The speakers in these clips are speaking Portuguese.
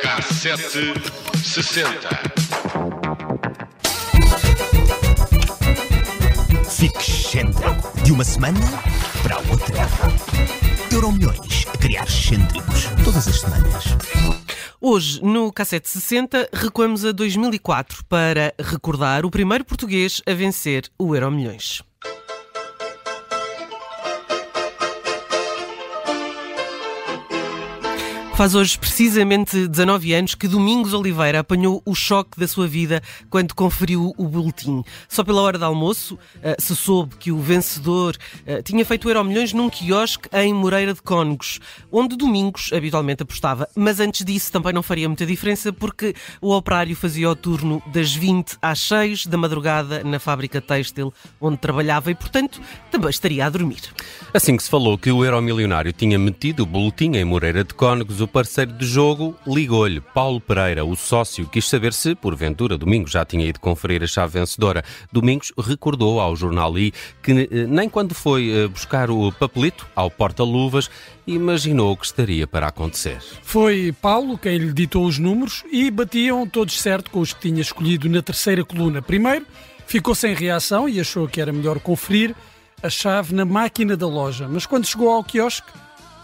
Cassete 60. Fique excêntrico de uma semana para a outra. Euro milhões a criar excêntricos todas as semanas. Hoje, no Cassete 60, recuamos a 2004 para recordar o primeiro português a vencer o Euro Milhões. Faz hoje precisamente 19 anos que Domingos Oliveira apanhou o choque da sua vida quando conferiu o boletim. Só pela hora de almoço eh, se soube que o vencedor eh, tinha feito o Euro Milhões num quiosque em Moreira de Cónegos, onde Domingos habitualmente apostava. Mas antes disso também não faria muita diferença porque o operário fazia o turno das 20 às 6 da madrugada na fábrica têxtil onde trabalhava e, portanto, também estaria a dormir. Assim que se falou que o Euromilionário tinha metido o boletim em Moreira de Cónegos, o parceiro de jogo ligou-lhe. Paulo Pereira, o sócio, quis saber se, porventura, Domingos já tinha ido conferir a chave vencedora. Domingos recordou ao jornal I que eh, nem quando foi eh, buscar o papelito ao porta-luvas imaginou o que estaria para acontecer. Foi Paulo quem lhe ditou os números e batiam todos certo com os que tinha escolhido na terceira coluna. Primeiro, ficou sem reação e achou que era melhor conferir a chave na máquina da loja, mas quando chegou ao quiosque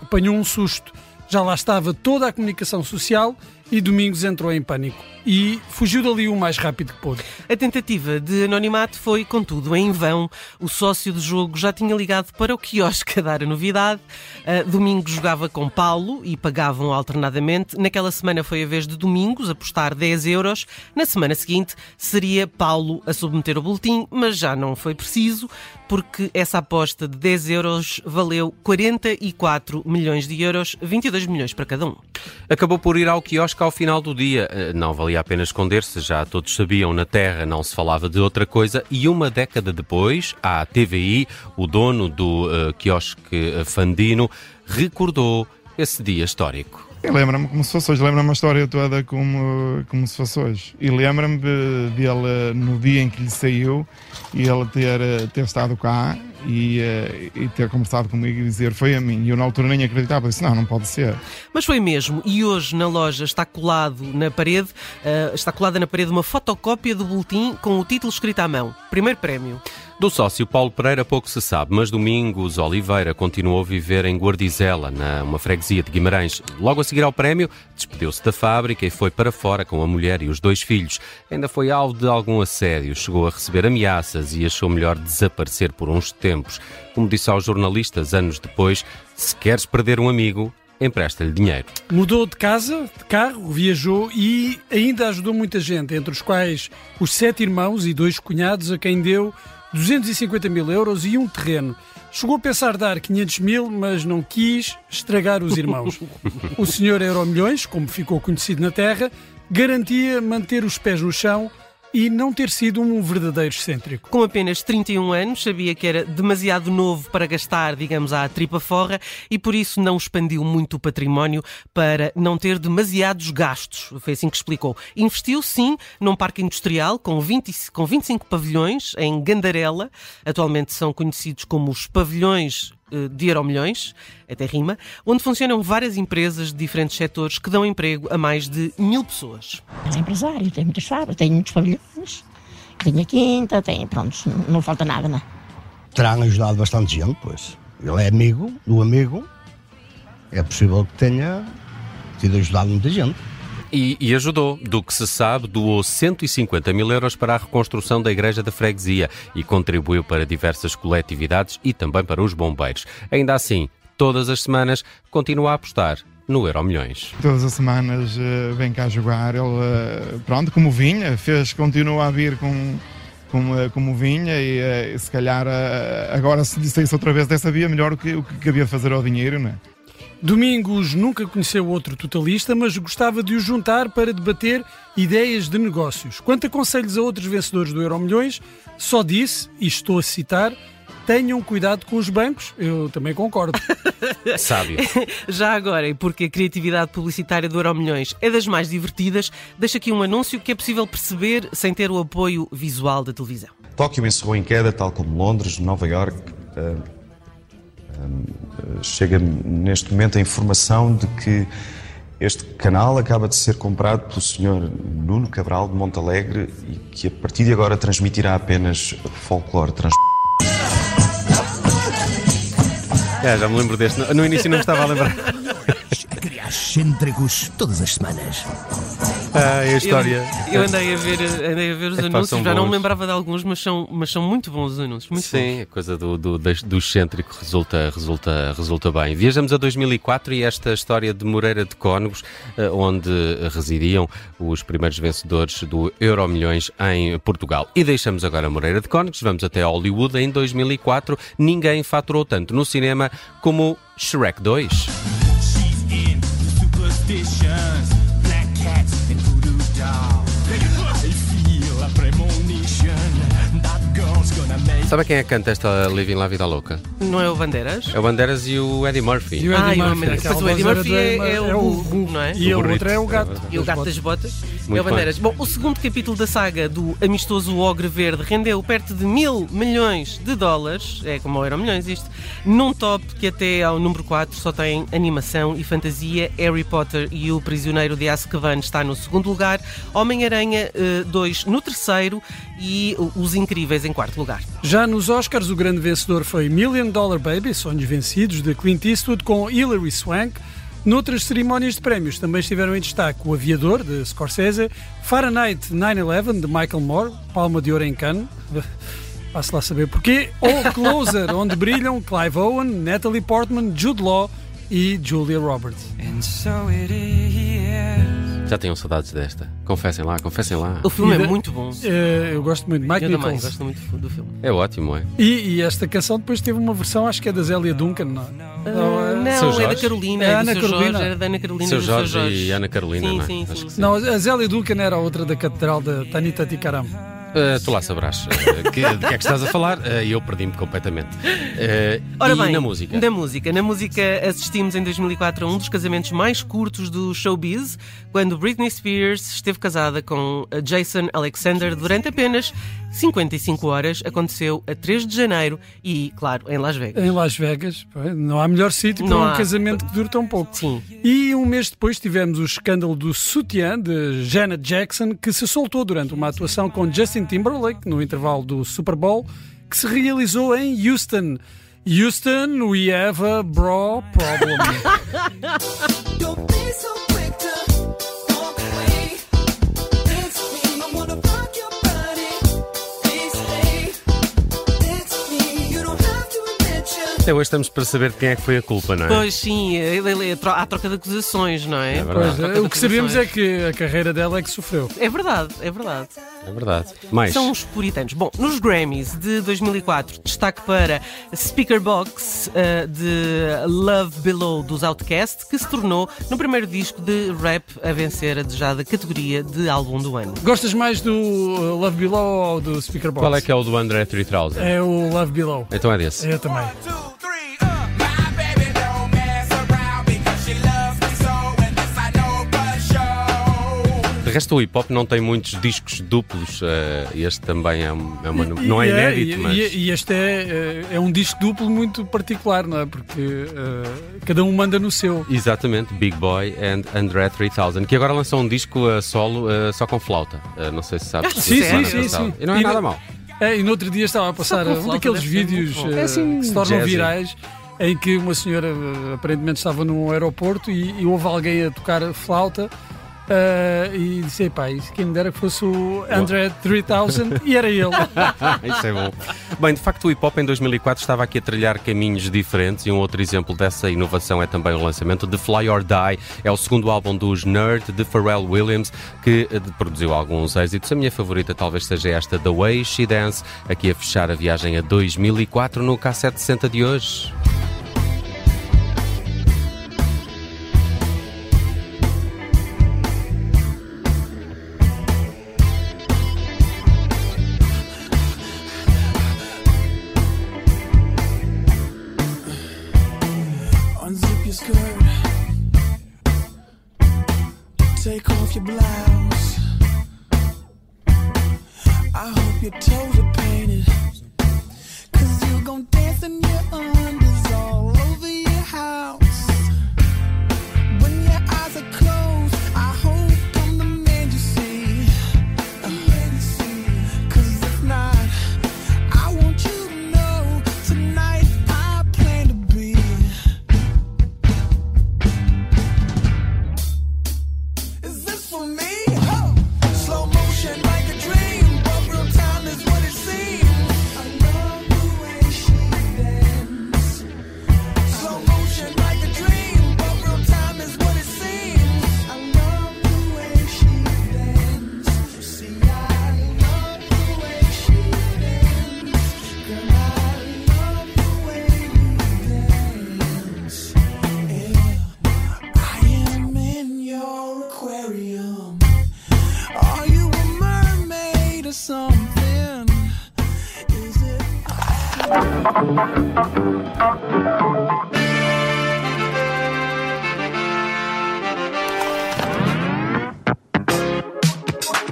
apanhou um susto. Já lá estava toda a comunicação social e Domingos entrou em pânico e fugiu dali o mais rápido que pôde. A tentativa de anonimato foi, contudo, em vão. O sócio do jogo já tinha ligado para o quiosque a dar a novidade. Uh, Domingos jogava com Paulo e pagavam alternadamente. Naquela semana foi a vez de Domingos apostar 10 euros. Na semana seguinte seria Paulo a submeter o boletim, mas já não foi preciso, porque essa aposta de 10 euros valeu 44 milhões de euros, 22 milhões para cada um. Acabou por ir ao quiosque ao final do dia. Uh, Não valia a pena esconder-se, já todos sabiam, na Terra não se falava de outra coisa. E uma década depois, a TVI, o dono do uh, quiosque uh, Fandino, recordou esse dia histórico. Eu lembro-me como se fosse hoje, lembro-me a história toda como, como se fosse hoje. E lembro-me de- dele, no dia em que lhe saiu, e ele ter, eh, ter estado cá e, eh, e ter conversado comigo e dizer foi a mim. E eu na altura nem acreditava, disse não, não pode ser. Mas foi mesmo, e hoje na loja está colado na parede, uh, está colada na parede uma fotocópia do boletim com o título escrito à mão. Primeiro prémio. Do sócio Paulo Pereira pouco se sabe, mas Domingos Oliveira continuou a viver em Guardizela, na uma freguesia de Guimarães. Logo a seguir ao prémio, despediu-se da fábrica e foi para fora com a mulher e os dois filhos. Ainda foi alvo de algum assédio, chegou a receber ameaças e achou melhor desaparecer por uns tempos. Como disse aos jornalistas anos depois, se queres perder um amigo, empresta-lhe dinheiro. Mudou de casa, de carro, viajou e ainda ajudou muita gente, entre os quais os sete irmãos e dois cunhados a quem deu 250 mil euros e um terreno. Chegou a pensar dar 500 mil, mas não quis estragar os irmãos. O senhor Euromilhões, como ficou conhecido na terra, garantia manter os pés no chão e não ter sido um verdadeiro excêntrico. Com apenas 31 anos, sabia que era demasiado novo para gastar, digamos, à tripa forra e por isso não expandiu muito o património para não ter demasiados gastos. Foi assim que explicou. Investiu, sim, num parque industrial com, 20, com 25 pavilhões em Gandarela. Atualmente são conhecidos como os pavilhões eh, de Euromilhões, até rima, onde funcionam várias empresas de diferentes setores que dão emprego a mais de mil pessoas. Ele é empresário, tem muitas fábricas, tem muitos pavilhões, tem a quinta, tem, pronto, não, não falta nada, não é? terão ajudado bastante gente, pois. Ele é amigo do amigo, é possível que tenha tido ajudado muita gente. E, e ajudou. Do que se sabe, doou 150 mil euros para a reconstrução da Igreja da Freguesia e contribuiu para diversas coletividades e também para os bombeiros. Ainda assim, todas as semanas continua a apostar no Euro Milhões. Todas as semanas eh, vem cá jogar, ele, eh, pronto, como vinha, fez, continua a vir com, como, eh, como vinha e eh, se calhar agora se dissesse outra vez dessa via, melhor o que, o que cabia fazer ao dinheiro, não é? Domingos nunca conheceu outro totalista, mas gostava de o juntar para debater ideias de negócios. Quanto a conselhos a outros vencedores do Euromilhões, só disse, e estou a citar, tenham cuidado com os bancos. Eu também concordo. Sábio. Já agora, e porque a criatividade publicitária do Euromilhões é das mais divertidas, deixo aqui um anúncio que é possível perceber sem ter o apoio visual da televisão. Tóquio encerrou em queda, tal como Londres, Nova York. Uh, chega neste momento a informação de que este canal acaba de ser comprado pelo Sr. Nuno Cabral de Montalegre e que a partir de agora transmitirá apenas folclore trans... É, já me lembro deste. No início não me estava a lembrar. Criar excêntricos todas as semanas. Ah, é a história. Eu, eu andei, a ver, andei a ver os Epá, anúncios, já não bons. me lembrava de alguns, mas são, mas são muito bons os anúncios. Muito Sim, a coisa do, do, do excêntrico resulta, resulta, resulta bem. Viajamos a 2004 e esta história de Moreira de Cónegos, eh, onde residiam os primeiros vencedores do Euro Milhões em Portugal. E deixamos agora Moreira de Cónegos, vamos até Hollywood. Em 2004, ninguém faturou tanto no cinema como Shrek 2. She's in Sabe quem é que canta esta Living La Vida Louca? Não é o Bandeiras? É o Bandeiras e o Eddie Murphy. E o Ah, Eddie o Murphy, Pois o Eddie Murphy é- da- é o burro, não é? E O o outro é o gato. E o gato das botas Muito é o Bandeiras. Bom, o segundo capítulo da saga do amistoso Ogre Verde rendeu perto de mil milhões de dólares, é como eram milhões isto, num top que até ao número 4 só tem animação e fantasia. Harry Potter e o Prisioneiro de Azkaban está no segundo lugar, Homem-Aranha 2 no terceiro e Os Incríveis em quarto lugar. Já nos Oscars, o grande vencedor foi Million Dollar Baby, Sonhos Vencidos, de Clint Eastwood, com Hilary Swank. Noutras cerimónias de prémios também estiveram em destaque O Aviador, de Scorsese, Fahrenheit 9-11, de Michael Moore, Palma de Ouro em Cannes, passo lá saber porquê, ou Closer, onde brilham Clive Owen, Natalie Portman, Jude Law e Julia Roberts. And so it is. Já tinham saudades desta. Confessem lá, confessem lá. O filme E é da- muito bom. Eh, eu gosto muito Mike Eu também Nichols. gosto muito do filme. É ótimo, é? E, e esta canção depois teve uma versão, acho que é da Zélia Duncan, não é? Não, é- Não, é da? Carolina, É é Ana Carolina. Jorge, era da Ana Carolina Seu e Jorge, seu Jorge. e Ana Carolina, sim, não é? Sim, Acho sim. que sim. Não, a Zélia Duncan era outra da Catedral da Tanita Tikaram. Uh, tu lá sabrás uh, que, de que é que estás a falar uh, e eu perdi-me completamente. Ora e bem, na música? Na música. Na música assistimos em 2004 a um dos casamentos mais curtos do showbiz, quando Britney Spears esteve casada com Jason Alexander durante apenas 55 horas. Aconteceu a 3 de janeiro e, claro, em Las Vegas. Em Las Vegas. Não há melhor sítio para Não um há. casamento que dure tão pouco. Sim. E um mês depois tivemos o escândalo do sutiã de Janet Jackson, que se soltou durante uma atuação com Justin Timberlake no intervalo do Super Bowl, que se realizou em Houston. Houston, we have a bra problem. Até hoje estamos para saber de quem é que foi a culpa, não é? Pois sim, ele- ele- tro- há troca de acusações, não é? É. Pois, o que sabemos é que a carreira dela é que sofreu. É verdade, é verdade. É verdade. Mais. São os puritanos. Bom, nos Grammys de 2004, destaque para Speaker Box eh, de Love Below dos Outkast, que se tornou no primeiro disco de rap a vencer a desejada categoria de álbum do ano. Gostas mais do uh, Love Below ou do Speaker Box? Qual é que é o do André 3000? É o Love Below. Então é desse. Eu também. De resto, o hip hop não tem muitos discos duplos. eh, este também é, um- é uma. E- não é e inédito, e, mas. e- este é, eh, é um disco duplo muito particular, não é? Porque eh, cada um manda no seu. Exatamente, Big Boy and André 3000, que agora lançou um disco a solo só com flauta. Não sei se sabes. Ah, Sim, sim, sim, sim. E não é E nada no- mal. É, e no outro dia estava a passar um flauta daqueles vídeos É assim, que se tornam jazzy. virais em que uma senhora aparentemente estava num aeroporto e, e houve alguém a tocar flauta. Eh, e disse, epá, isso quem me dera que fosse o André 3000 e era ele. Isso é bom. Bem, de facto, o hip hop em 2004 estava aqui a trilhar caminhos diferentes e um outro exemplo dessa inovação é também o lançamento de Fly or Die. É o segundo álbum dos Nerd de Pharrell Williams que eh, produziu alguns êxitos. A minha favorita talvez seja esta The Way She Dance, aqui a fechar a viagem a 2004 no K760 de hoje. Take off your blouse. I hope your toes are painted. Cause you gon' dance in your undies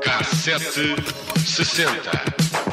Cassete 60.